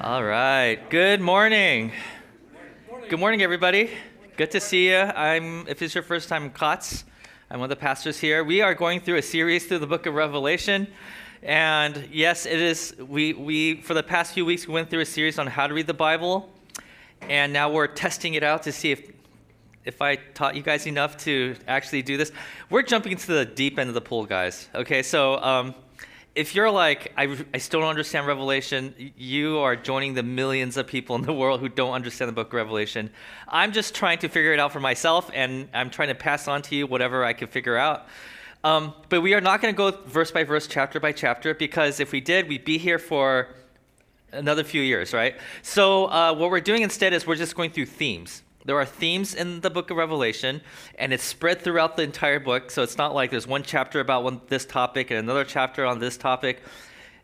All right. Good morning. Good morning, everybody. Good to see you. I'm, if it's your first time COTS, I'm one of the pastors here. We are going through a series through the book of Revelation. And yes, it is, we, we, for the past few weeks, we went through a series on how to read the Bible. And now we're testing it out to see if, if I taught you guys enough to actually do this. We're jumping into the deep end of the pool, guys. Okay, so, um, if you're like, I, I still don't understand Revelation, you are joining the millions of people in the world who don't understand the book of Revelation. I'm just trying to figure it out for myself, and I'm trying to pass on to you whatever I can figure out. Um, but we are not going to go verse by verse, chapter by chapter, because if we did, we'd be here for another few years, right? So, uh, what we're doing instead is we're just going through themes. There are themes in the book of Revelation, and it's spread throughout the entire book. So it's not like there's one chapter about one, this topic and another chapter on this topic.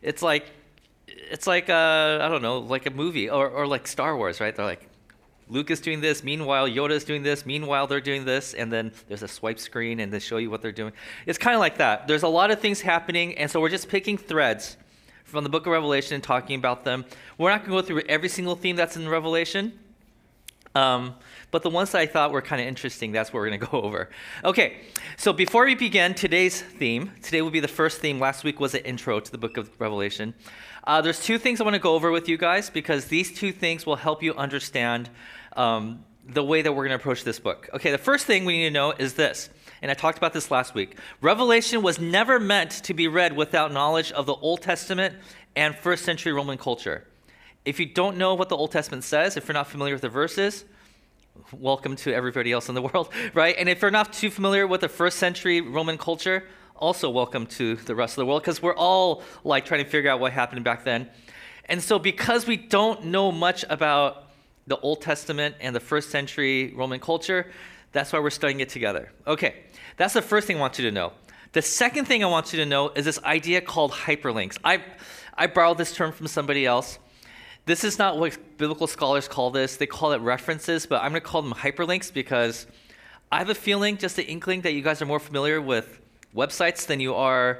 It's like, it's like uh, I don't know, like a movie or, or like Star Wars, right? They're like, Luke is doing this, meanwhile Yoda is doing this, meanwhile they're doing this, and then there's a swipe screen and they show you what they're doing. It's kind of like that. There's a lot of things happening, and so we're just picking threads from the book of Revelation and talking about them. We're not going to go through every single theme that's in Revelation. Um, but the ones that I thought were kind of interesting, that's what we're going to go over. Okay, so before we begin today's theme, today will be the first theme. Last week was an intro to the book of Revelation. Uh, there's two things I want to go over with you guys because these two things will help you understand um, the way that we're going to approach this book. Okay, the first thing we need to know is this, and I talked about this last week. Revelation was never meant to be read without knowledge of the Old Testament and first century Roman culture. If you don't know what the Old Testament says, if you're not familiar with the verses, welcome to everybody else in the world, right? And if you're not too familiar with the first century Roman culture, also welcome to the rest of the world because we're all like trying to figure out what happened back then. And so, because we don't know much about the Old Testament and the first century Roman culture, that's why we're studying it together. Okay, that's the first thing I want you to know. The second thing I want you to know is this idea called hyperlinks. I, I borrowed this term from somebody else. This is not what biblical scholars call this. They call it references, but I'm going to call them hyperlinks because I have a feeling, just an inkling, that you guys are more familiar with websites than you are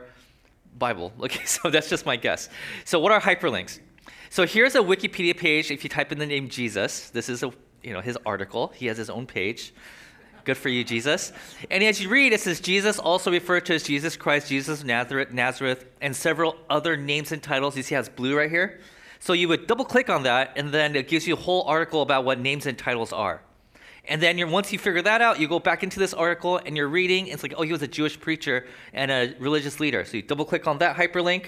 Bible. Okay, so that's just my guess. So, what are hyperlinks? So, here's a Wikipedia page. If you type in the name Jesus, this is a you know his article. He has his own page. Good for you, Jesus. And as you read, it says Jesus, also referred to as Jesus Christ, Jesus of Nazareth, Nazareth, and several other names and titles. You see it's blue right here? So you would double click on that, and then it gives you a whole article about what names and titles are. And then once you figure that out, you go back into this article and you're reading. It's like, oh, he was a Jewish preacher and a religious leader. So you double click on that hyperlink.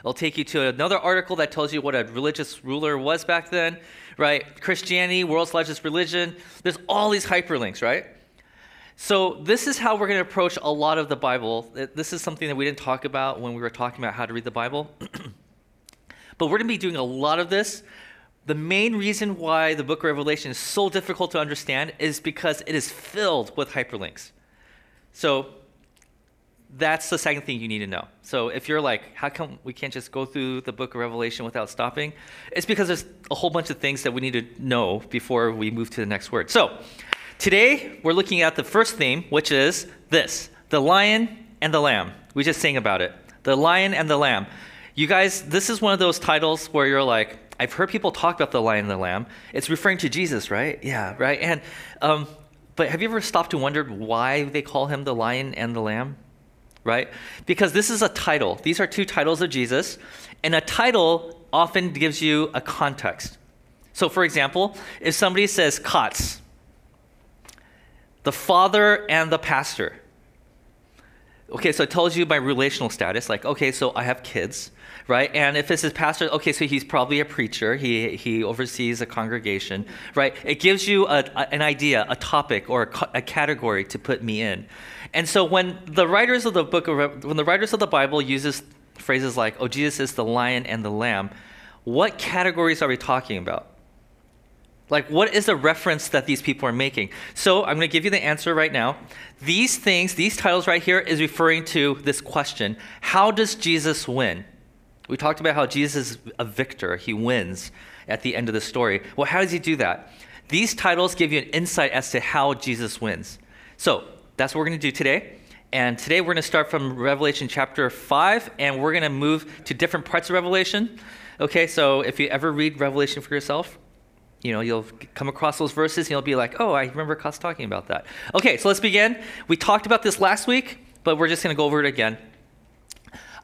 It'll take you to another article that tells you what a religious ruler was back then, right? Christianity, world's largest religion. There's all these hyperlinks, right? So this is how we're going to approach a lot of the Bible. This is something that we didn't talk about when we were talking about how to read the Bible. But we're going to be doing a lot of this. The main reason why the book of Revelation is so difficult to understand is because it is filled with hyperlinks. So that's the second thing you need to know. So if you're like, how come we can't just go through the book of Revelation without stopping? It's because there's a whole bunch of things that we need to know before we move to the next word. So today we're looking at the first theme, which is this the lion and the lamb. We just sang about it. The lion and the lamb. You guys, this is one of those titles where you're like, I've heard people talk about the lion and the lamb. It's referring to Jesus, right? Yeah, right. And um, but have you ever stopped to wonder why they call him the lion and the lamb? Right? Because this is a title. These are two titles of Jesus, and a title often gives you a context. So, for example, if somebody says COTS, the father and the pastor. Okay, so it tells you my relational status. Like, okay, so I have kids right? And if it's his pastor, okay, so he's probably a preacher. He, he oversees a congregation, right? It gives you a, a, an idea, a topic, or a, a, category to put me in. And so when the writers of the book of, when the writers of the Bible uses phrases like, "Oh, Jesus is the lion and the lamb," what categories are we talking about? Like, what is the reference that these people are making? So, I'm going to give you the answer right now. These things, these titles right here, is referring to this question How does Jesus win? We talked about how Jesus is a victor, he wins at the end of the story. Well, how does he do that? These titles give you an insight as to how Jesus wins. So, that's what we're going to do today. And today we're going to start from Revelation chapter 5, and we're going to move to different parts of Revelation. Okay, so if you ever read Revelation for yourself, you know, you'll come across those verses and you'll be like, oh, I remember Kotz talking about that. Okay, so let's begin. We talked about this last week, but we're just going to go over it again.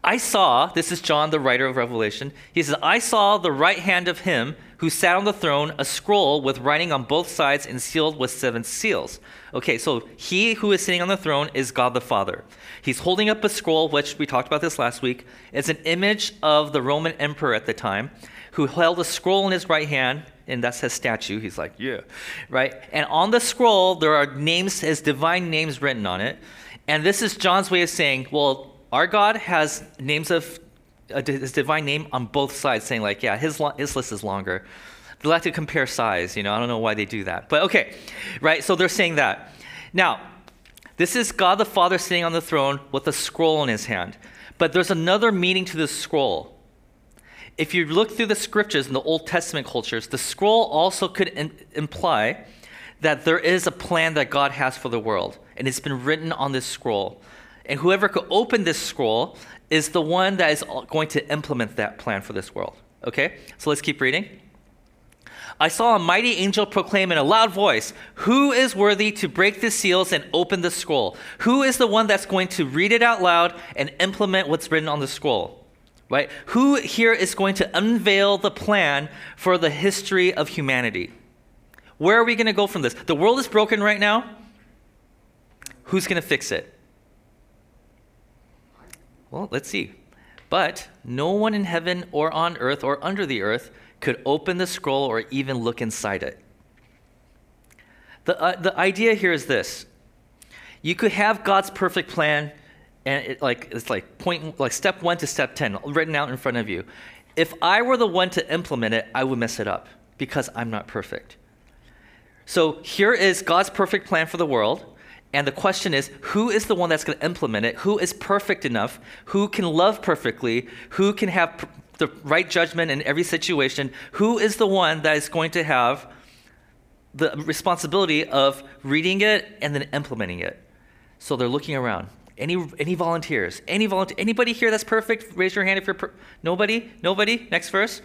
I saw, this is John, the writer of Revelation. He says, I saw the right hand of him who sat on the throne, a scroll with writing on both sides and sealed with seven seals. Okay, so he who is sitting on the throne is God the Father. He's holding up a scroll, which we talked about this last week. It's an image of the Roman emperor at the time who held a scroll in his right hand, and that's his statue. He's like, yeah, right? And on the scroll, there are names, his divine names written on it. And this is John's way of saying, well, our God has names of uh, his divine name on both sides, saying like, yeah, his his list is longer. They like to compare size, you know. I don't know why they do that, but okay, right? So they're saying that. Now, this is God the Father sitting on the throne with a scroll in his hand. But there's another meaning to this scroll. If you look through the scriptures in the Old Testament cultures, the scroll also could in- imply that there is a plan that God has for the world, and it's been written on this scroll. And whoever could open this scroll is the one that is going to implement that plan for this world. Okay? So let's keep reading. I saw a mighty angel proclaim in a loud voice, Who is worthy to break the seals and open the scroll? Who is the one that's going to read it out loud and implement what's written on the scroll? Right? Who here is going to unveil the plan for the history of humanity? Where are we going to go from this? The world is broken right now. Who's going to fix it? Well, let's see. But no one in heaven or on earth or under the earth could open the scroll or even look inside it. The, uh, the idea here is this you could have God's perfect plan, and it, like, it's like point, like step one to step 10 written out in front of you. If I were the one to implement it, I would mess it up because I'm not perfect. So here is God's perfect plan for the world. And the question is who is the one that's going to implement it? Who is perfect enough? Who can love perfectly? Who can have pr- the right judgment in every situation? Who is the one that is going to have the responsibility of reading it and then implementing it? So they're looking around. Any any volunteers? Any volunteer? Anybody here that's perfect? Raise your hand if you're per- nobody. Nobody. Next verse.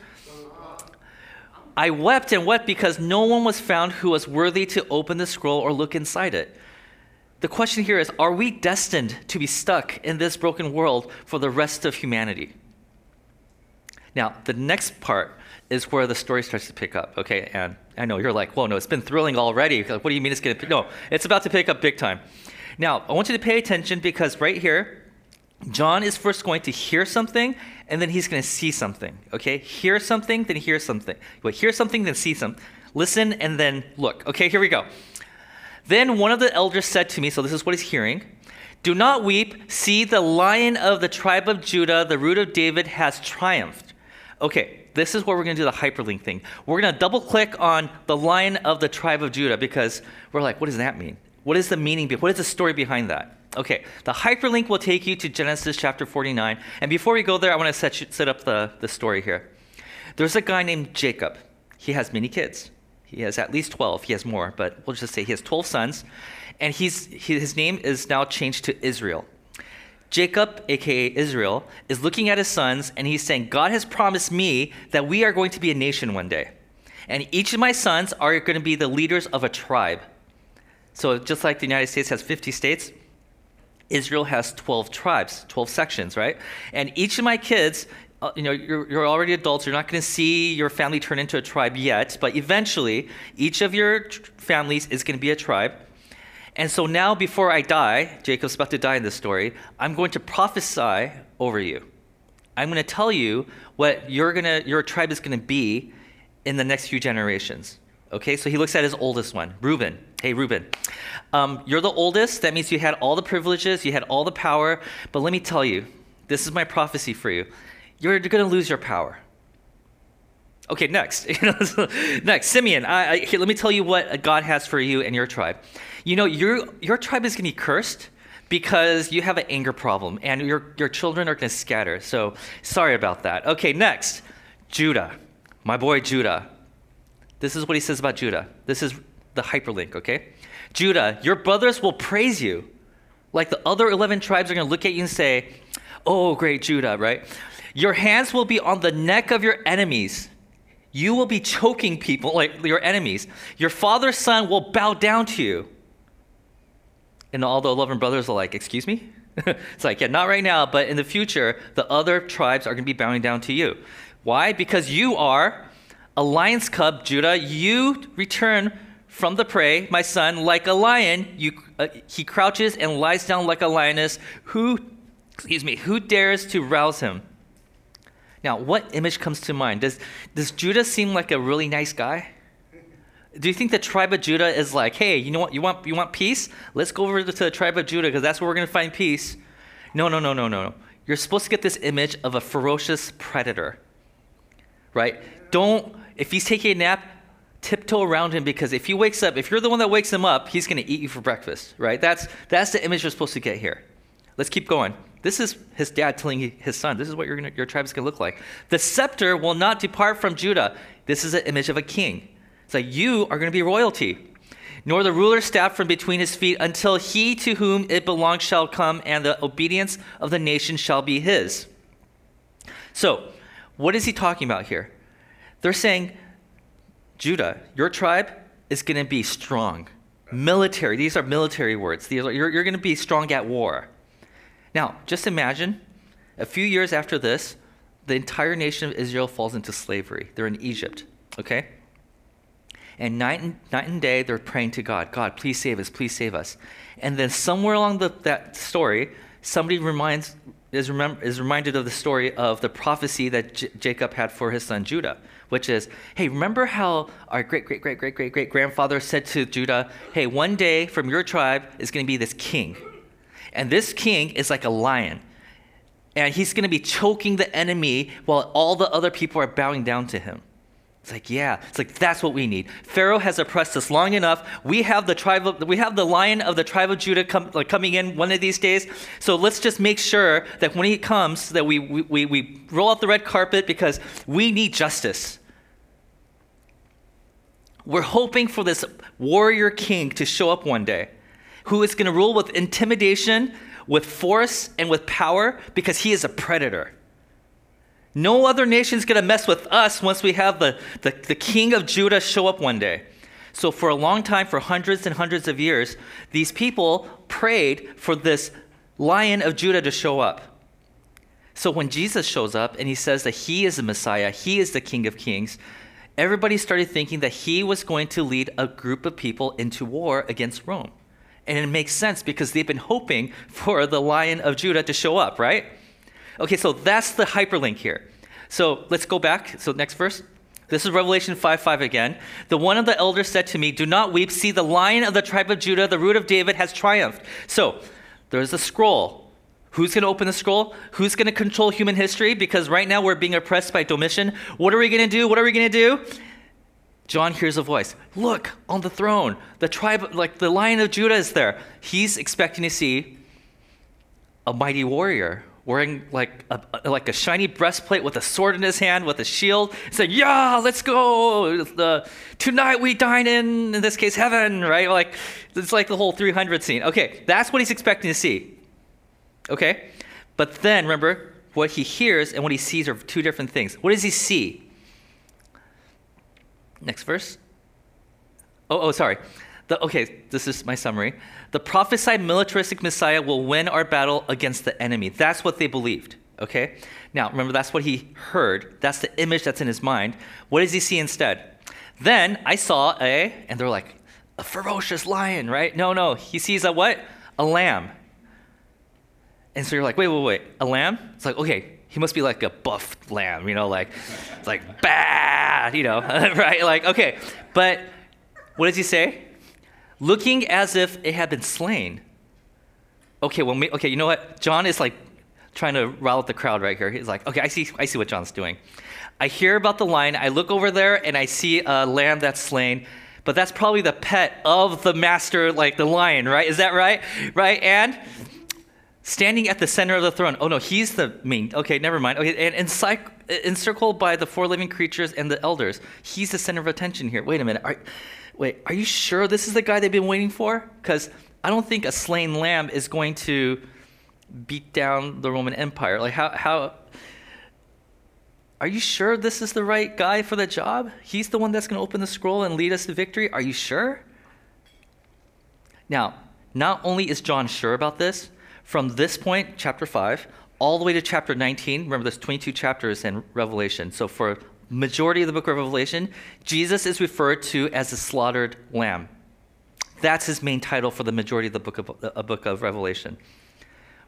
I wept and wept because no one was found who was worthy to open the scroll or look inside it. The question here is Are we destined to be stuck in this broken world for the rest of humanity? Now, the next part is where the story starts to pick up, okay? And I know you're like, whoa, no, it's been thrilling already. Like, what do you mean it's going to? No, it's about to pick up big time. Now, I want you to pay attention because right here, John is first going to hear something and then he's going to see something, okay? Hear something, then hear something. Wait, hear something, then see something. Listen and then look. Okay, here we go. Then one of the elders said to me, so this is what he's hearing Do not weep. See, the lion of the tribe of Judah, the root of David, has triumphed. Okay, this is where we're going to do the hyperlink thing. We're going to double click on the lion of the tribe of Judah because we're like, what does that mean? What is the meaning? What is the story behind that? Okay, the hyperlink will take you to Genesis chapter 49. And before we go there, I want to set, set up the, the story here. There's a guy named Jacob. He has many kids. He has at least 12. He has more, but we'll just say he has 12 sons. And he's, he, his name is now changed to Israel. Jacob, aka Israel, is looking at his sons and he's saying, God has promised me that we are going to be a nation one day. And each of my sons are going to be the leaders of a tribe. So just like the United States has 50 states, Israel has 12 tribes, 12 sections, right? And each of my kids uh, you know, you're, you're already adults. You're not going to see your family turn into a tribe yet, but eventually, each of your families is going to be a tribe. And so now, before I die, Jacob's about to die in this story, I'm going to prophesy over you. I'm going to tell you what you're gonna, your tribe is going to be in the next few generations. Okay, so he looks at his oldest one, Reuben. Hey, Reuben, um, you're the oldest. That means you had all the privileges, you had all the power. But let me tell you, this is my prophecy for you you're going to lose your power. Okay, next. next, Simeon. I, I, here, let me tell you what God has for you and your tribe. You know, your, your tribe is going to be cursed because you have an anger problem and your, your children are going to scatter. So sorry about that. Okay, next. Judah. My boy Judah. This is what he says about Judah. This is the hyperlink, okay? Judah, your brothers will praise you. Like the other 11 tribes are going to look at you and say, Oh, great Judah, right? Your hands will be on the neck of your enemies. You will be choking people like your enemies. Your father's son will bow down to you. And all the 11 brothers are like, Excuse me? it's like, Yeah, not right now, but in the future, the other tribes are going to be bowing down to you. Why? Because you are a lion's cub, Judah. You return from the prey, my son, like a lion. You, uh, he crouches and lies down like a lioness. Who, excuse me, who dares to rouse him? Now, what image comes to mind? Does, does Judah seem like a really nice guy? Do you think the tribe of Judah is like, hey, you know what? You want, you want peace? Let's go over to the tribe of Judah because that's where we're going to find peace. No, no, no, no, no. You're supposed to get this image of a ferocious predator, right? Don't, if he's taking a nap, tiptoe around him because if he wakes up, if you're the one that wakes him up, he's going to eat you for breakfast, right? That's, that's the image you're supposed to get here. Let's keep going. This is his dad telling his son, this is what gonna, your tribe is going to look like. The scepter will not depart from Judah. This is an image of a king. It's like, you are going to be royalty. Nor the ruler's staff from between his feet until he to whom it belongs shall come, and the obedience of the nation shall be his. So, what is he talking about here? They're saying, Judah, your tribe is going to be strong. Military, these are military words. These are, you're, you're going to be strong at war. Now, just imagine a few years after this, the entire nation of Israel falls into slavery. They're in Egypt, okay? And night and, night and day, they're praying to God God, please save us, please save us. And then somewhere along the, that story, somebody reminds, is, remem- is reminded of the story of the prophecy that J- Jacob had for his son Judah, which is, hey, remember how our great, great, great, great, great, great grandfather said to Judah, hey, one day from your tribe is going to be this king and this king is like a lion. And he's going to be choking the enemy while all the other people are bowing down to him. It's like, yeah, it's like that's what we need. Pharaoh has oppressed us long enough. We have the tribe of, we have the lion of the tribe of Judah come, like, coming in one of these days. So let's just make sure that when he comes, that we, we, we roll out the red carpet because we need justice. We're hoping for this warrior king to show up one day who is going to rule with intimidation, with force, and with power because he is a predator. No other nation is going to mess with us once we have the, the, the king of Judah show up one day. So, for a long time, for hundreds and hundreds of years, these people prayed for this lion of Judah to show up. So, when Jesus shows up and he says that he is the Messiah, he is the King of Kings, everybody started thinking that he was going to lead a group of people into war against Rome. And it makes sense because they've been hoping for the lion of Judah to show up, right? Okay, so that's the hyperlink here. So let's go back. So next verse. This is Revelation 5 5 again. The one of the elders said to me, Do not weep. See, the lion of the tribe of Judah, the root of David, has triumphed. So there's a scroll. Who's going to open the scroll? Who's going to control human history? Because right now we're being oppressed by Domitian. What are we going to do? What are we going to do? John hears a voice. Look on the throne. The tribe, like the lion of Judah is there. He's expecting to see a mighty warrior wearing like a, like a shiny breastplate with a sword in his hand with a shield. He's like, yeah, let's go. The, tonight we dine in, in this case, heaven, right? Like, it's like the whole 300 scene. Okay, that's what he's expecting to see. Okay? But then, remember, what he hears and what he sees are two different things. What does he see? Next verse. Oh, oh, sorry. The, okay, this is my summary. The prophesied militaristic Messiah will win our battle against the enemy. That's what they believed. Okay? Now, remember, that's what he heard. That's the image that's in his mind. What does he see instead? Then I saw a, and they're like, a ferocious lion, right? No, no. He sees a what? A lamb. And so you're like, wait, wait, wait. A lamb? It's like, okay, he must be like a buff lamb, you know, like, like bad, you know, right? Like, okay. But what does he say? Looking as if it had been slain. Okay, well, okay, you know what? John is like trying to rile up the crowd right here. He's like, okay, I see, I see what John's doing. I hear about the lion. I look over there and I see a lamb that's slain but that's probably the pet of the master, like the lion, right? Is that right? Right? And standing at the center of the throne. Oh no, he's the main. Okay, never mind. Okay, and encircled by the four living creatures and the elders. He's the center of attention here. Wait a minute. Are, wait, are you sure this is the guy they've been waiting for? Because I don't think a slain lamb is going to beat down the Roman Empire. Like how how Are you sure this is the right guy for the job? He's the one that's going to open the scroll and lead us to victory? Are you sure? Now, not only is John sure about this, from this point, chapter 5, all the way to chapter 19, remember there's 22 chapters in Revelation. So for majority of the book of Revelation, Jesus is referred to as the slaughtered lamb. That's his main title for the majority of the book of, uh, book of Revelation.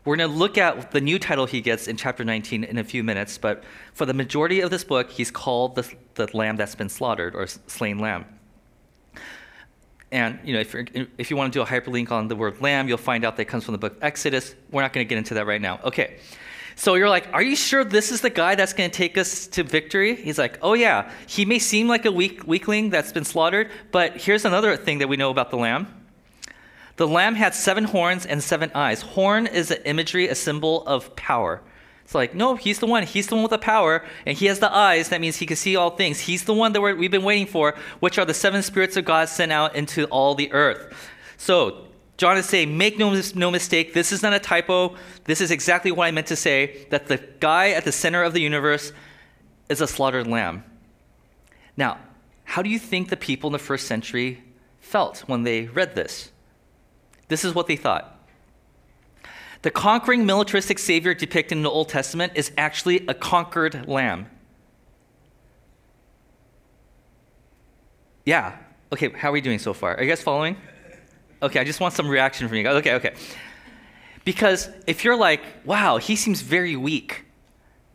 We're going to look at the new title he gets in chapter 19 in a few minutes, but for the majority of this book, he's called the, the lamb that's been slaughtered or slain lamb. And you know, if, if you want to do a hyperlink on the word lamb, you'll find out that comes from the book Exodus. We're not going to get into that right now. Okay. So you're like, are you sure this is the guy that's going to take us to victory? He's like, oh yeah. He may seem like a weak, weakling that's been slaughtered, but here's another thing that we know about the lamb. The lamb had seven horns and seven eyes. Horn is an imagery, a symbol of power. It's like, no, he's the one. He's the one with the power, and he has the eyes. That means he can see all things. He's the one that we've been waiting for, which are the seven spirits of God sent out into all the earth. So, John is saying, make no, no mistake, this is not a typo. This is exactly what I meant to say that the guy at the center of the universe is a slaughtered lamb. Now, how do you think the people in the first century felt when they read this? This is what they thought. The conquering militaristic Savior depicted in the Old Testament is actually a conquered lamb. Yeah. Okay, how are we doing so far? Are you guys following? Okay, I just want some reaction from you guys. Okay, okay. Because if you're like, wow, he seems very weak.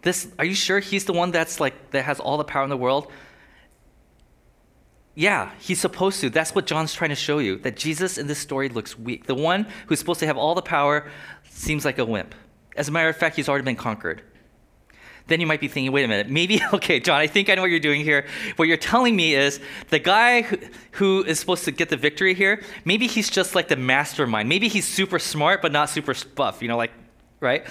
This, are you sure he's the one that's like that has all the power in the world? Yeah, he's supposed to. That's what John's trying to show you that Jesus in this story looks weak. The one who's supposed to have all the power seems like a wimp. As a matter of fact, he's already been conquered. Then you might be thinking, wait a minute, maybe, okay, John, I think I know what you're doing here. What you're telling me is the guy who, who is supposed to get the victory here, maybe he's just like the mastermind. Maybe he's super smart, but not super buff, you know, like, right?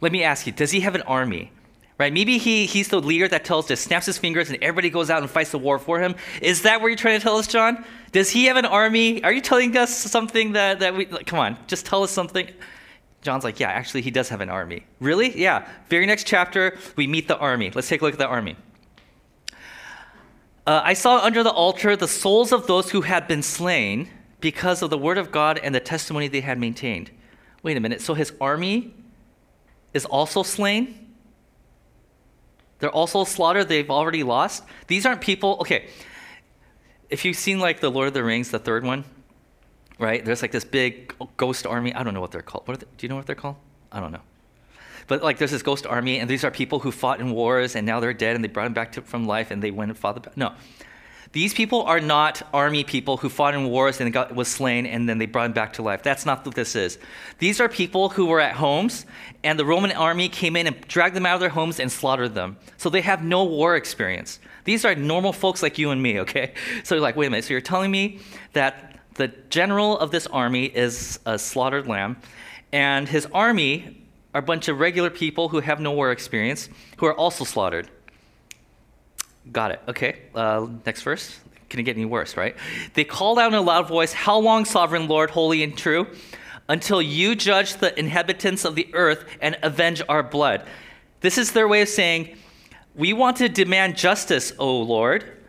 Let me ask you, does he have an army? right? Maybe he, he's the leader that tells, just snaps his fingers and everybody goes out and fights the war for him. Is that what you're trying to tell us, John? Does he have an army? Are you telling us something that, that we, like, come on, just tell us something. John's like, yeah, actually, he does have an army. Really? Yeah. Very next chapter, we meet the army. Let's take a look at the army. Uh, I saw under the altar the souls of those who had been slain because of the word of God and the testimony they had maintained. Wait a minute. So his army is also slain? They're also slaughtered, they've already lost. These aren't people, okay. If you've seen like the Lord of the Rings, the third one, right? There's like this big ghost army. I don't know what they're called. What they, do you know what they're called? I don't know. But like there's this ghost army, and these are people who fought in wars, and now they're dead, and they brought them back to, from life, and they went and fought the. No. These people are not army people who fought in wars and got, was slain and then they brought him back to life. That's not what this is. These are people who were at homes and the Roman army came in and dragged them out of their homes and slaughtered them. So they have no war experience. These are normal folks like you and me, okay? So you're like, wait a minute, so you're telling me that the general of this army is a slaughtered lamb and his army are a bunch of regular people who have no war experience who are also slaughtered. Got it. Okay. Uh, next verse. Can it get any worse, right? They called out in a loud voice, How long, sovereign Lord, holy and true, until you judge the inhabitants of the earth and avenge our blood? This is their way of saying, We want to demand justice, O Lord.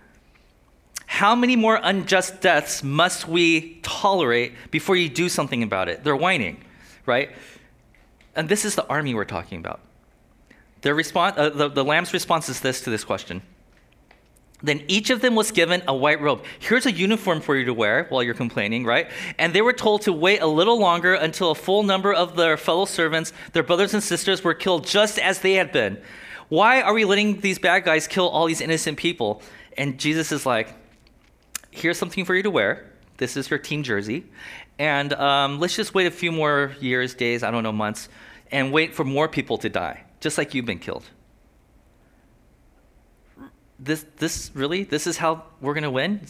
How many more unjust deaths must we tolerate before you do something about it? They're whining, right? And this is the army we're talking about. Their response, uh, the, the lamb's response is this to this question then each of them was given a white robe. Here's a uniform for you to wear while you're complaining, right? And they were told to wait a little longer until a full number of their fellow servants, their brothers and sisters, were killed just as they had been. Why are we letting these bad guys kill all these innocent people? And Jesus is like, here's something for you to wear. This is your team jersey. And um, let's just wait a few more years, days, I don't know, months, and wait for more people to die, just like you've been killed this, this really, this is how we're going to win?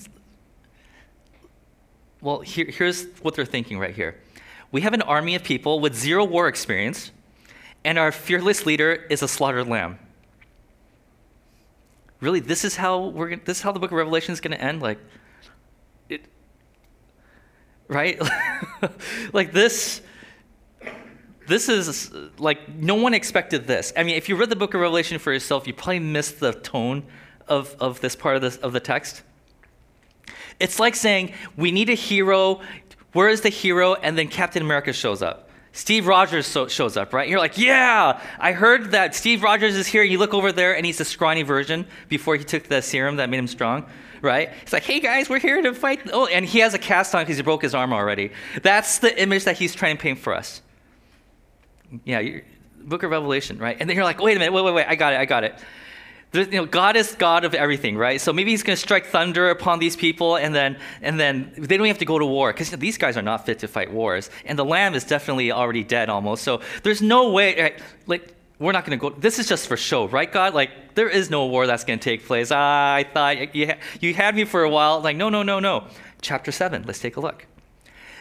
Well, here, here's what they're thinking right here. We have an army of people with zero war experience, and our fearless leader is a slaughtered lamb. Really, this is how we're this is how the book of Revelation is going to end. Like, right? like this, this is like no one expected this. I mean, if you read the book of Revelation for yourself, you probably missed the tone of, of this part of, this, of the text. It's like saying, we need a hero. Where is the hero? And then Captain America shows up. Steve Rogers so, shows up, right? You're like, yeah, I heard that Steve Rogers is here. You look over there, and he's a scrawny version before he took the serum that made him strong, right? He's like, hey guys, we're here to fight. Oh, and he has a cast on because he broke his arm already. That's the image that he's trying to paint for us. Yeah, Book of Revelation, right? And then you're like, wait a minute, wait, wait, wait, I got it, I got it you know, God is God of everything, right? So maybe He's going to strike thunder upon these people, and then and then they don't have to go to war because you know, these guys are not fit to fight wars, and the Lamb is definitely already dead almost. So there's no way, right? like. We're not going to go. This is just for show, right, God? Like, there is no war that's going to take place. Ah, I thought you, you had me for a while. Like, no, no, no, no. Chapter 7, let's take a look.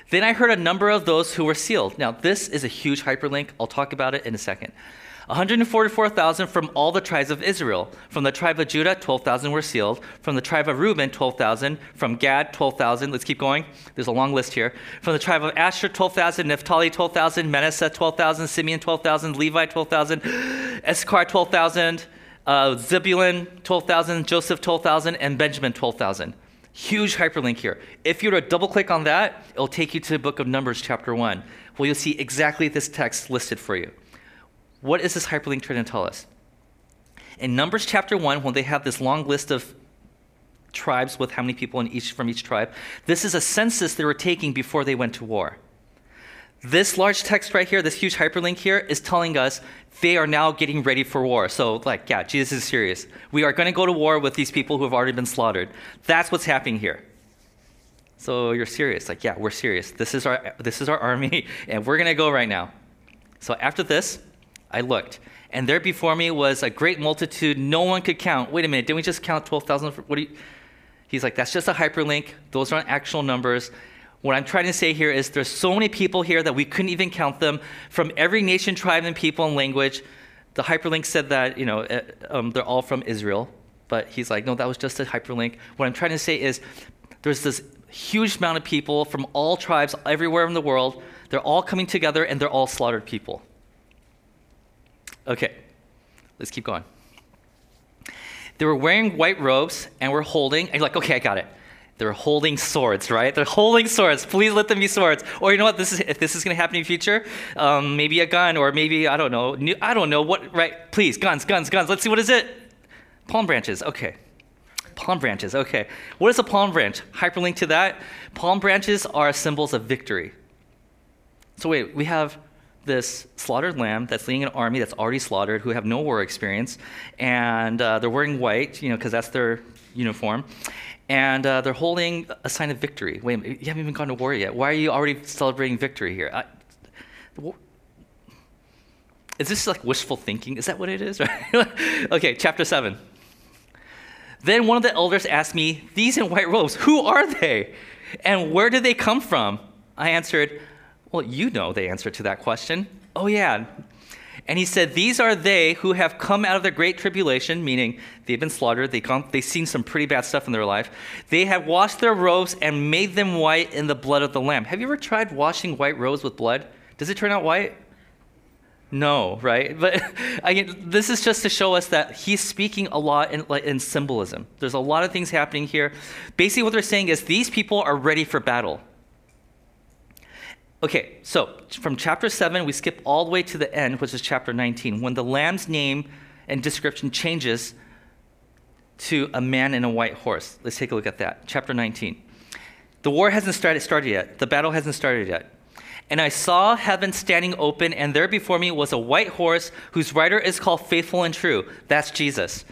Then I heard a number of those who were sealed. Now, this is a huge hyperlink. I'll talk about it in a second. 144,000 from all the tribes of Israel. From the tribe of Judah, 12,000 were sealed. From the tribe of Reuben, 12,000. From Gad, 12,000. Let's keep going. There's a long list here. From the tribe of Asher, 12,000. Naphtali, 12,000. Manasseh, 12,000. Simeon, 12,000. Levi, 12,000. Issachar, 12,000. Uh, Zebulun, 12,000. Joseph, 12,000. And Benjamin, 12,000. Huge hyperlink here. If you were to double click on that, it'll take you to the book of Numbers, chapter 1, where you'll see exactly this text listed for you. What is this hyperlink trying to tell us? In Numbers chapter 1, when they have this long list of tribes with how many people in each, from each tribe, this is a census they were taking before they went to war. This large text right here, this huge hyperlink here, is telling us they are now getting ready for war. So, like, yeah, Jesus is serious. We are going to go to war with these people who have already been slaughtered. That's what's happening here. So you're serious? Like, yeah, we're serious. This is our this is our army, and we're going to go right now. So after this, I looked, and there before me was a great multitude no one could count. Wait a minute, didn't we just count 12,000? What do you? He's like, that's just a hyperlink. Those aren't actual numbers. What I'm trying to say here is there's so many people here that we couldn't even count them from every nation, tribe, and people and language. The hyperlink said that you know uh, um, they're all from Israel, but he's like, no, that was just a hyperlink. What I'm trying to say is there's this huge amount of people from all tribes everywhere in the world. They're all coming together and they're all slaughtered people. Okay, let's keep going. They were wearing white robes and were holding, and you're like, okay, I got it. They're holding swords, right? They're holding swords. Please let them be swords. Or you know what? This is if this is going to happen in the future, um, maybe a gun, or maybe I don't know. New, I don't know what. Right? Please, guns, guns, guns. Let's see. What is it? Palm branches. Okay. Palm branches. Okay. What is a palm branch? Hyperlink to that. Palm branches are symbols of victory. So wait, we have this slaughtered lamb that's leading an army that's already slaughtered, who have no war experience, and uh, they're wearing white, you know, because that's their uniform, and uh, they're holding a sign of victory. Wait, you haven't even gone to war yet. Why are you already celebrating victory here? I, is this like wishful thinking? Is that what it is? okay, chapter seven. Then one of the elders asked me, "These in white robes, who are they, and where did they come from?" I answered, well, you know the answer to that question. Oh, yeah. And he said, These are they who have come out of the great tribulation, meaning they've been slaughtered, they've, gone, they've seen some pretty bad stuff in their life. They have washed their robes and made them white in the blood of the Lamb. Have you ever tried washing white robes with blood? Does it turn out white? No, right? But again, this is just to show us that he's speaking a lot in, in symbolism. There's a lot of things happening here. Basically, what they're saying is these people are ready for battle. Okay, so from chapter 7, we skip all the way to the end, which is chapter 19, when the lamb's name and description changes to a man in a white horse. Let's take a look at that. Chapter 19. The war hasn't started, started yet, the battle hasn't started yet. And I saw heaven standing open, and there before me was a white horse whose rider is called Faithful and True. That's Jesus.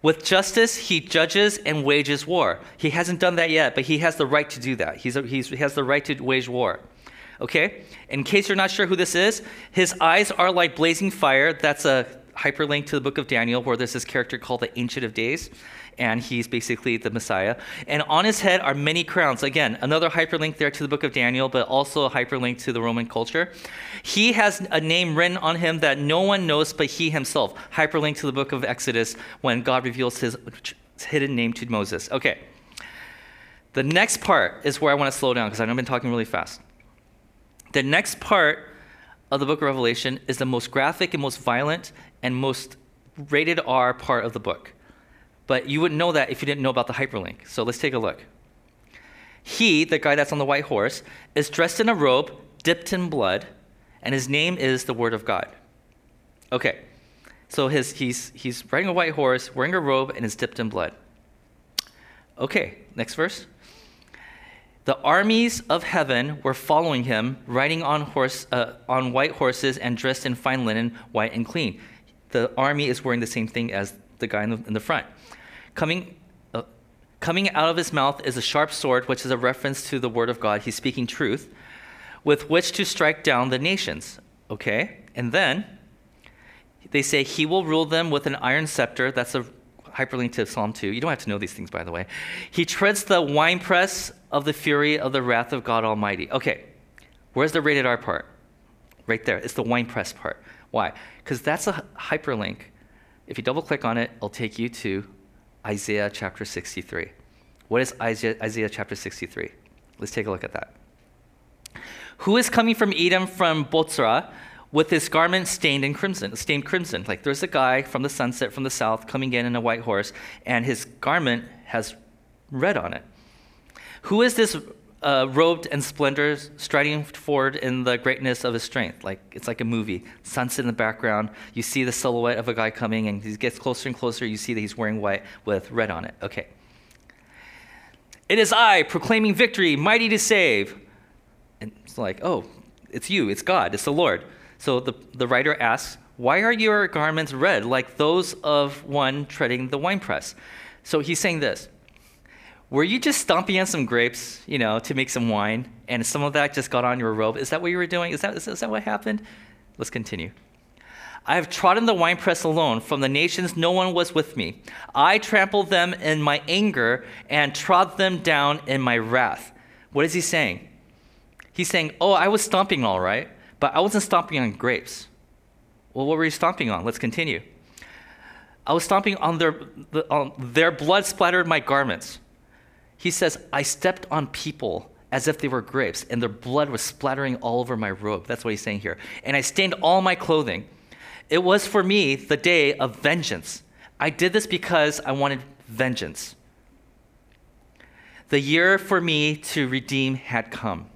With justice, he judges and wages war. He hasn't done that yet, but he has the right to do that. He's a, he's, he has the right to wage war. Okay? In case you're not sure who this is, his eyes are like blazing fire. That's a hyperlink to the book of Daniel where there's this character called the Ancient of Days, and he's basically the Messiah. And on his head are many crowns. Again, another hyperlink there to the book of Daniel, but also a hyperlink to the Roman culture. He has a name written on him that no one knows but he himself. Hyperlink to the book of Exodus when God reveals his hidden name to Moses. Okay. The next part is where I want to slow down because I've been talking really fast. The next part of the book of Revelation is the most graphic and most violent and most rated R part of the book. But you wouldn't know that if you didn't know about the hyperlink. So let's take a look. He, the guy that's on the white horse, is dressed in a robe dipped in blood, and his name is the Word of God. Okay, so his, he's, he's riding a white horse, wearing a robe, and is dipped in blood. Okay, next verse. The armies of heaven were following him, riding on, horse, uh, on white horses and dressed in fine linen, white and clean. The army is wearing the same thing as the guy in the, in the front. Coming, uh, coming out of his mouth is a sharp sword, which is a reference to the word of God. He's speaking truth, with which to strike down the nations. Okay? And then they say, He will rule them with an iron scepter. That's a hyperlink to Psalm 2. You don't have to know these things, by the way. He treads the winepress of the fury of the wrath of God Almighty. Okay, where's the rated R part? Right there. It's the winepress part. Why? Because that's a hyperlink. If you double click on it, it'll take you to Isaiah chapter 63. What is Isaiah, Isaiah chapter 63? Let's take a look at that. Who is coming from Edom from Bozrah? With his garment stained in crimson, stained crimson. Like there's a guy from the sunset from the south coming in in a white horse, and his garment has red on it. Who is this uh, robed in splendor, striding forward in the greatness of his strength? Like it's like a movie. Sunset in the background. You see the silhouette of a guy coming, and he gets closer and closer. You see that he's wearing white with red on it. Okay. It is I proclaiming victory, mighty to save. And it's like, oh, it's you, it's God, it's the Lord. So the, the writer asks, Why are your garments red like those of one treading the winepress? So he's saying this Were you just stomping on some grapes, you know, to make some wine, and some of that just got on your robe? Is that what you were doing? Is that, is, is that what happened? Let's continue. I have trodden the winepress alone. From the nations, no one was with me. I trampled them in my anger and trod them down in my wrath. What is he saying? He's saying, Oh, I was stomping all right. But I wasn't stomping on grapes. Well, what were you stomping on? Let's continue. I was stomping on their, the, on their blood splattered my garments. He says, I stepped on people as if they were grapes, and their blood was splattering all over my robe. That's what he's saying here. And I stained all my clothing. It was for me the day of vengeance. I did this because I wanted vengeance. The year for me to redeem had come.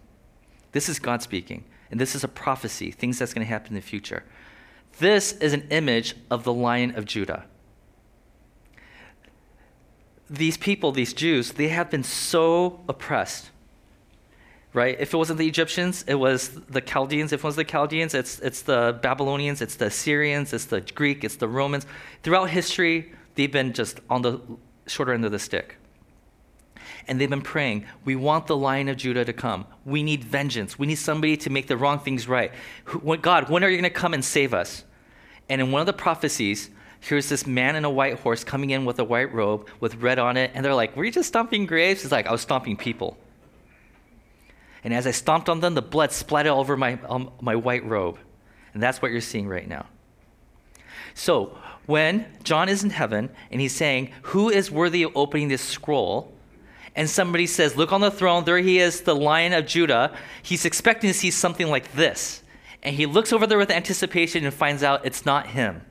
This is God speaking. And this is a prophecy, things that's going to happen in the future. This is an image of the Lion of Judah. These people, these Jews, they have been so oppressed. Right? If it wasn't the Egyptians, it was the Chaldeans. If it was the Chaldeans, it's, it's the Babylonians, it's the Syrians, it's the Greek, it's the Romans. Throughout history, they've been just on the shorter end of the stick and they've been praying, We want the lion of Judah to come. We need vengeance. We need somebody to make the wrong things right. God, when are you going to come and save us? And in one of the prophecies, here's this man in a white horse coming in with a white robe with red on it. And they're like, Were you just stomping graves? He's like, I was stomping people. And as I stomped on them, the blood splattered all over my, um, my white robe. And that's what you're seeing right now. So, when John is in heaven and he's saying, Who is worthy of opening this scroll? And somebody says, Look on the throne, there he is, the lion of Judah, he's expecting to see something like this. And he looks over there with anticipation and finds out it's not him.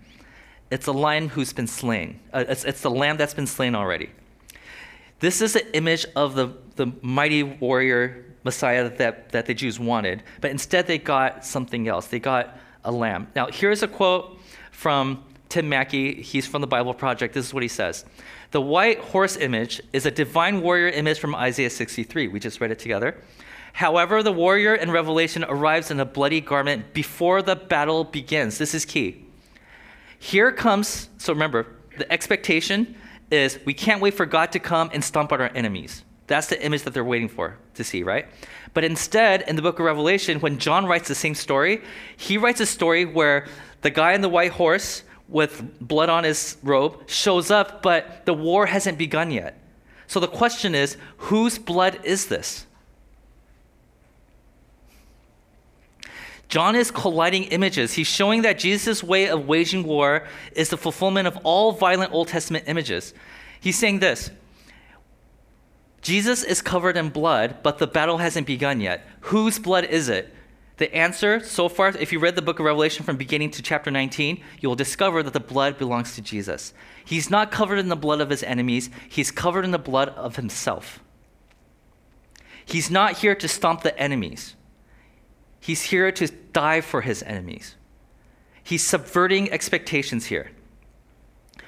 It's a lion who's been slain. Uh, it's, it's the lamb that's been slain already. This is an image of the, the mighty warrior Messiah that, that the Jews wanted, but instead they got something else. They got a lamb. Now, here's a quote from Tim Mackie. He's from the Bible Project. This is what he says the white horse image is a divine warrior image from Isaiah 63. We just read it together. However, the warrior in Revelation arrives in a bloody garment before the battle begins. This is key. Here comes, so remember, the expectation is we can't wait for God to come and stomp out our enemies. That's the image that they're waiting for to see, right? But instead, in the book of Revelation, when John writes the same story, he writes a story where the guy on the white horse with blood on his robe shows up, but the war hasn't begun yet. So the question is whose blood is this? John is colliding images. He's showing that Jesus' way of waging war is the fulfillment of all violent Old Testament images. He's saying this Jesus is covered in blood, but the battle hasn't begun yet. Whose blood is it? The answer so far, if you read the book of Revelation from beginning to chapter 19, you will discover that the blood belongs to Jesus. He's not covered in the blood of his enemies, he's covered in the blood of himself. He's not here to stomp the enemies, he's here to die for his enemies. He's subverting expectations here.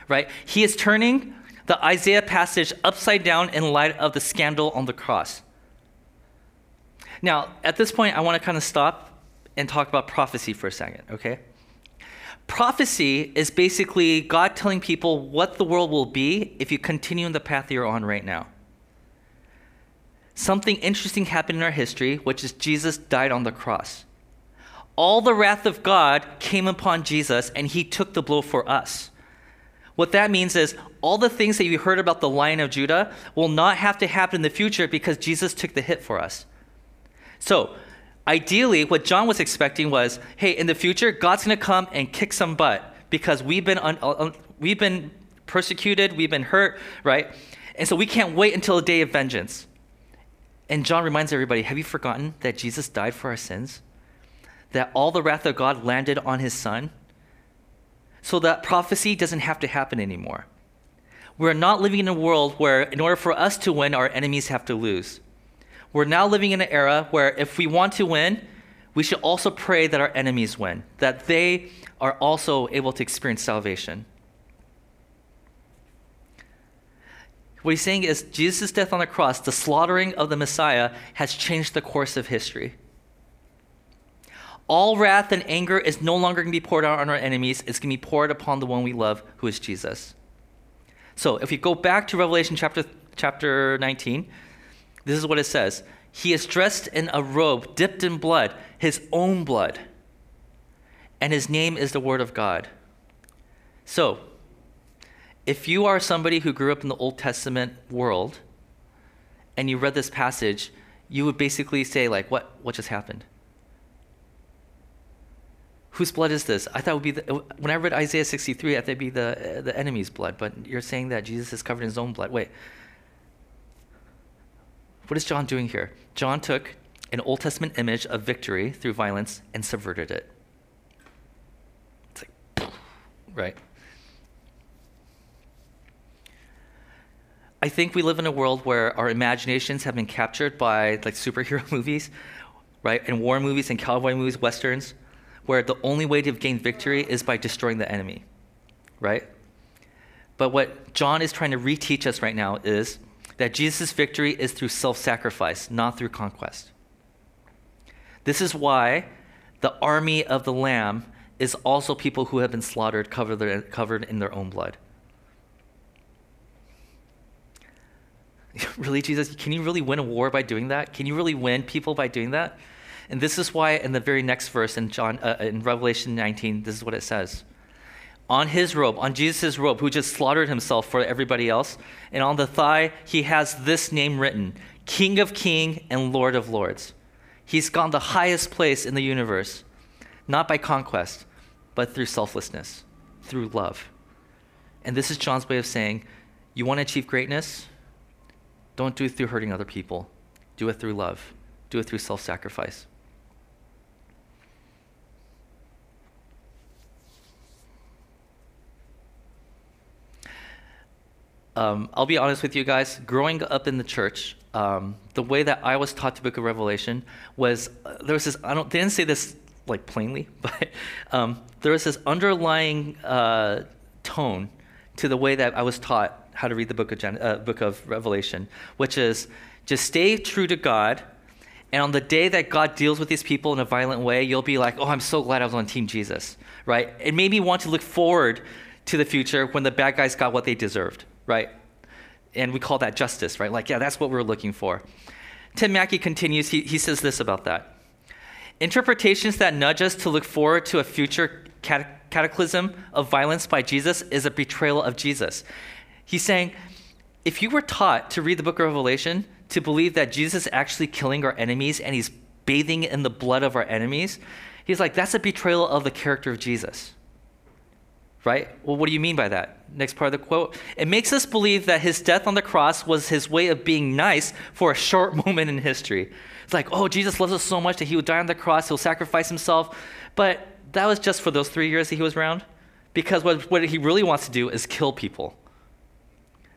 Right? He is turning the Isaiah passage upside down in light of the scandal on the cross. Now, at this point, I want to kind of stop and talk about prophecy for a second, okay? Prophecy is basically God telling people what the world will be if you continue in the path you're on right now. Something interesting happened in our history, which is Jesus died on the cross. All the wrath of God came upon Jesus, and he took the blow for us. What that means is all the things that you heard about the Lion of Judah will not have to happen in the future because Jesus took the hit for us. So, ideally, what John was expecting was hey, in the future, God's going to come and kick some butt because we've been, un- un- we've been persecuted, we've been hurt, right? And so we can't wait until the day of vengeance. And John reminds everybody have you forgotten that Jesus died for our sins? That all the wrath of God landed on his son? So that prophecy doesn't have to happen anymore. We're not living in a world where, in order for us to win, our enemies have to lose. We're now living in an era where if we want to win, we should also pray that our enemies win, that they are also able to experience salvation. What he's saying is Jesus' death on the cross, the slaughtering of the Messiah, has changed the course of history. All wrath and anger is no longer going to be poured out on our enemies. It's going to be poured upon the one we love, who is Jesus. So if we go back to Revelation chapter, chapter 19, this is what it says He is dressed in a robe dipped in blood, his own blood, and his name is the Word of God. So, if you are somebody who grew up in the Old Testament world and you read this passage, you would basically say, like, what, what just happened? Whose blood is this? I thought it would be the, when I read Isaiah 63, I thought it'd be the, the enemy's blood, but you're saying that Jesus is covered in his own blood. Wait, what is John doing here? John took an Old Testament image of victory through violence and subverted it. It's like, right? I think we live in a world where our imaginations have been captured by like superhero movies, right? And war movies and cowboy movies, westerns, where the only way to gain victory is by destroying the enemy, right? But what John is trying to reteach us right now is that Jesus' victory is through self sacrifice, not through conquest. This is why the army of the Lamb is also people who have been slaughtered, covered, covered in their own blood. really, Jesus? Can you really win a war by doing that? Can you really win people by doing that? And this is why, in the very next verse in John, uh, in Revelation 19, this is what it says on his robe, on Jesus' robe, who just slaughtered himself for everybody else. And on the thigh, he has this name written King of Kings and Lord of Lords. He's gone the highest place in the universe, not by conquest, but through selflessness, through love. And this is John's way of saying you want to achieve greatness? Don't do it through hurting other people, do it through love, do it through self sacrifice. Um, I'll be honest with you guys. Growing up in the church, um, the way that I was taught the Book of Revelation was uh, there was this. I don't. They didn't say this like plainly, but um, there was this underlying uh, tone to the way that I was taught how to read the Book of Gen- uh, Book of Revelation, which is just stay true to God. And on the day that God deals with these people in a violent way, you'll be like, "Oh, I'm so glad I was on Team Jesus." Right? It made me want to look forward to the future when the bad guys got what they deserved right? And we call that justice, right? Like, yeah, that's what we're looking for. Tim Mackie continues, he, he says this about that. Interpretations that nudge us to look forward to a future cat- cataclysm of violence by Jesus is a betrayal of Jesus. He's saying, if you were taught to read the book of Revelation to believe that Jesus is actually killing our enemies and he's bathing in the blood of our enemies, he's like, that's a betrayal of the character of Jesus right? Well, what do you mean by that? Next part of the quote. It makes us believe that his death on the cross was his way of being nice for a short moment in history. It's like, oh, Jesus loves us so much that he would die on the cross, he'll sacrifice himself. But that was just for those three years that he was around. Because what, what he really wants to do is kill people.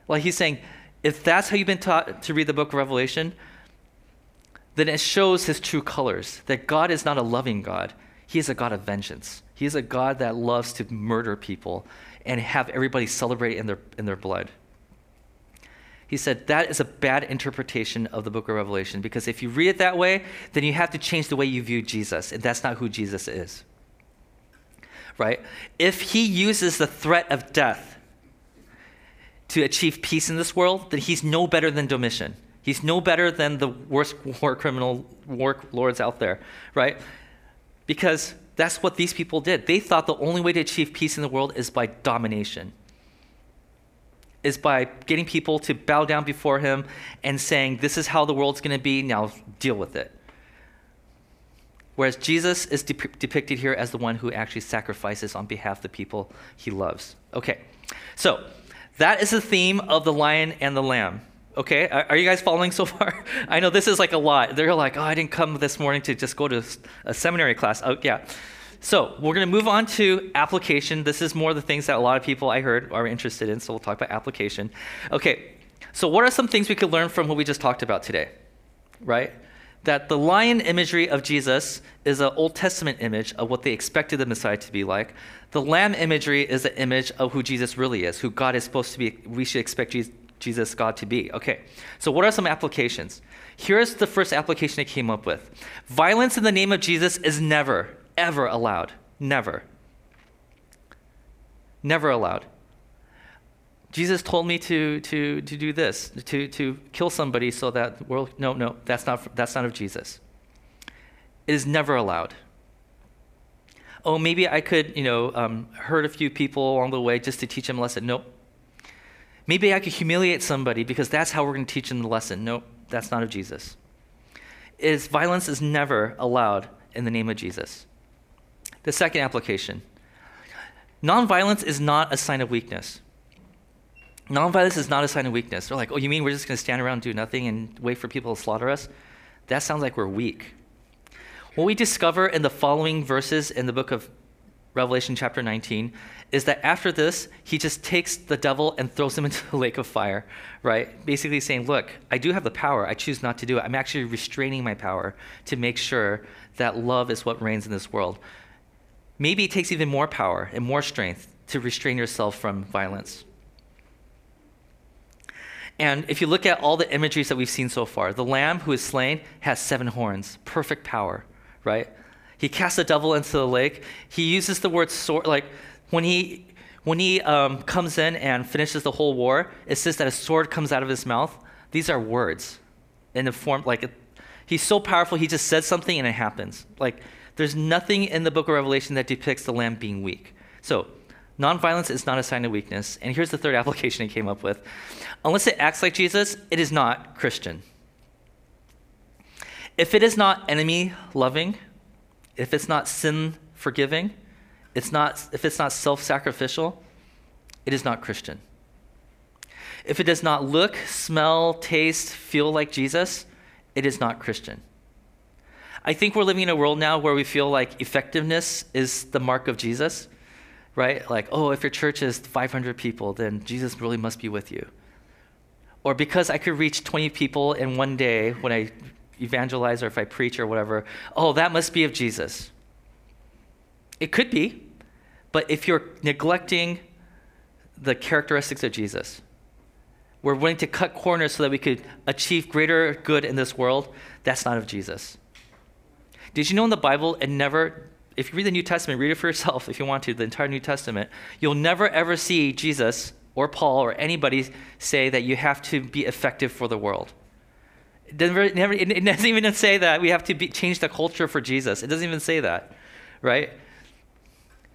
Like he's saying, if that's how you've been taught to read the book of Revelation, then it shows his true colors that God is not a loving God, he is a God of vengeance. He is a God that loves to murder people and have everybody celebrate in their, in their blood. He said that is a bad interpretation of the book of Revelation because if you read it that way, then you have to change the way you view Jesus, and that's not who Jesus is. Right? If he uses the threat of death to achieve peace in this world, then he's no better than Domitian. He's no better than the worst war criminal war lords out there, right? Because that's what these people did. They thought the only way to achieve peace in the world is by domination, is by getting people to bow down before him and saying, This is how the world's going to be, now deal with it. Whereas Jesus is de- depicted here as the one who actually sacrifices on behalf of the people he loves. Okay, so that is the theme of the lion and the lamb. Okay, are, you guys following so far? I know this is like a lot. They're like, oh, I didn't come this morning to just go to a seminary class. Oh, yeah. So we're going to move on to application. This is more the things that a lot of people I heard are interested in. So we'll talk about application. Okay, so what are some things we could learn from what we just talked about today? Right? That the lion imagery of Jesus is an Old Testament image of what they expected the Messiah to be like. The lamb imagery is an image of who Jesus really is, who God is supposed to be. We should expect Jesus God to be. Okay, so what are some applications? Here's the first application I came up with violence in the name of Jesus is never, ever allowed. Never. Never allowed. Jesus told me to, to, to do this, to, to kill somebody so that world. No, no, that's not, that's not of Jesus. It is never allowed. Oh, maybe I could, you know, um, hurt a few people along the way just to teach them a lesson. Nope, Maybe I could humiliate somebody because that's how we're going to teach them the lesson. No, that's not of Jesus. Is violence is never allowed in the name of Jesus. The second application. Nonviolence is not a sign of weakness. Nonviolence is not a sign of weakness. They're like, oh, you mean we're just going to stand around and do nothing and wait for people to slaughter us? That sounds like we're weak. What we discover in the following verses in the book of Revelation chapter 19, is that after this, he just takes the devil and throws him into the lake of fire, right? Basically saying, Look, I do have the power. I choose not to do it. I'm actually restraining my power to make sure that love is what reigns in this world. Maybe it takes even more power and more strength to restrain yourself from violence. And if you look at all the imageries that we've seen so far, the lamb who is slain has seven horns, perfect power, right? He casts the devil into the lake. He uses the word sword, like when he when he um, comes in and finishes the whole war, it says that a sword comes out of his mouth. These are words in the form like he's so powerful. He just says something and it happens. Like there's nothing in the book of Revelation that depicts the lamb being weak. So nonviolence is not a sign of weakness. And here's the third application he came up with: unless it acts like Jesus, it is not Christian. If it is not enemy loving, if it's not sin forgiving, it's not, if it's not self sacrificial, it is not Christian. If it does not look, smell, taste, feel like Jesus, it is not Christian. I think we're living in a world now where we feel like effectiveness is the mark of Jesus, right? Like, oh, if your church is 500 people, then Jesus really must be with you. Or because I could reach 20 people in one day when I evangelize or if I preach or whatever, oh, that must be of Jesus. It could be, but if you're neglecting the characteristics of Jesus, we're willing to cut corners so that we could achieve greater good in this world, that's not of Jesus. Did you know in the Bible, it never, if you read the New Testament, read it for yourself if you want to, the entire New Testament, you'll never ever see Jesus or Paul or anybody say that you have to be effective for the world. It doesn't, never, it doesn't even say that we have to be, change the culture for Jesus. It doesn't even say that, right?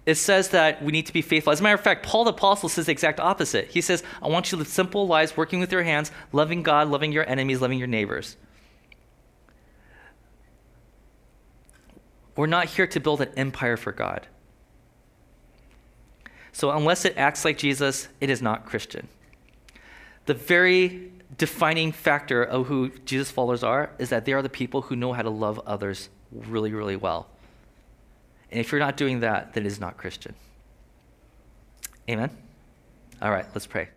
it says that we need to be faithful. As a matter of fact, Paul the Apostle says the exact opposite. He says, I want you to live simple lives, working with your hands, loving God, loving your enemies, loving your neighbors. We're not here to build an empire for God. So, unless it acts like Jesus, it is not Christian. The very defining factor of who Jesus followers are is that they are the people who know how to love others really, really well. And if you're not doing that, then it is not Christian. Amen? All right, let's pray.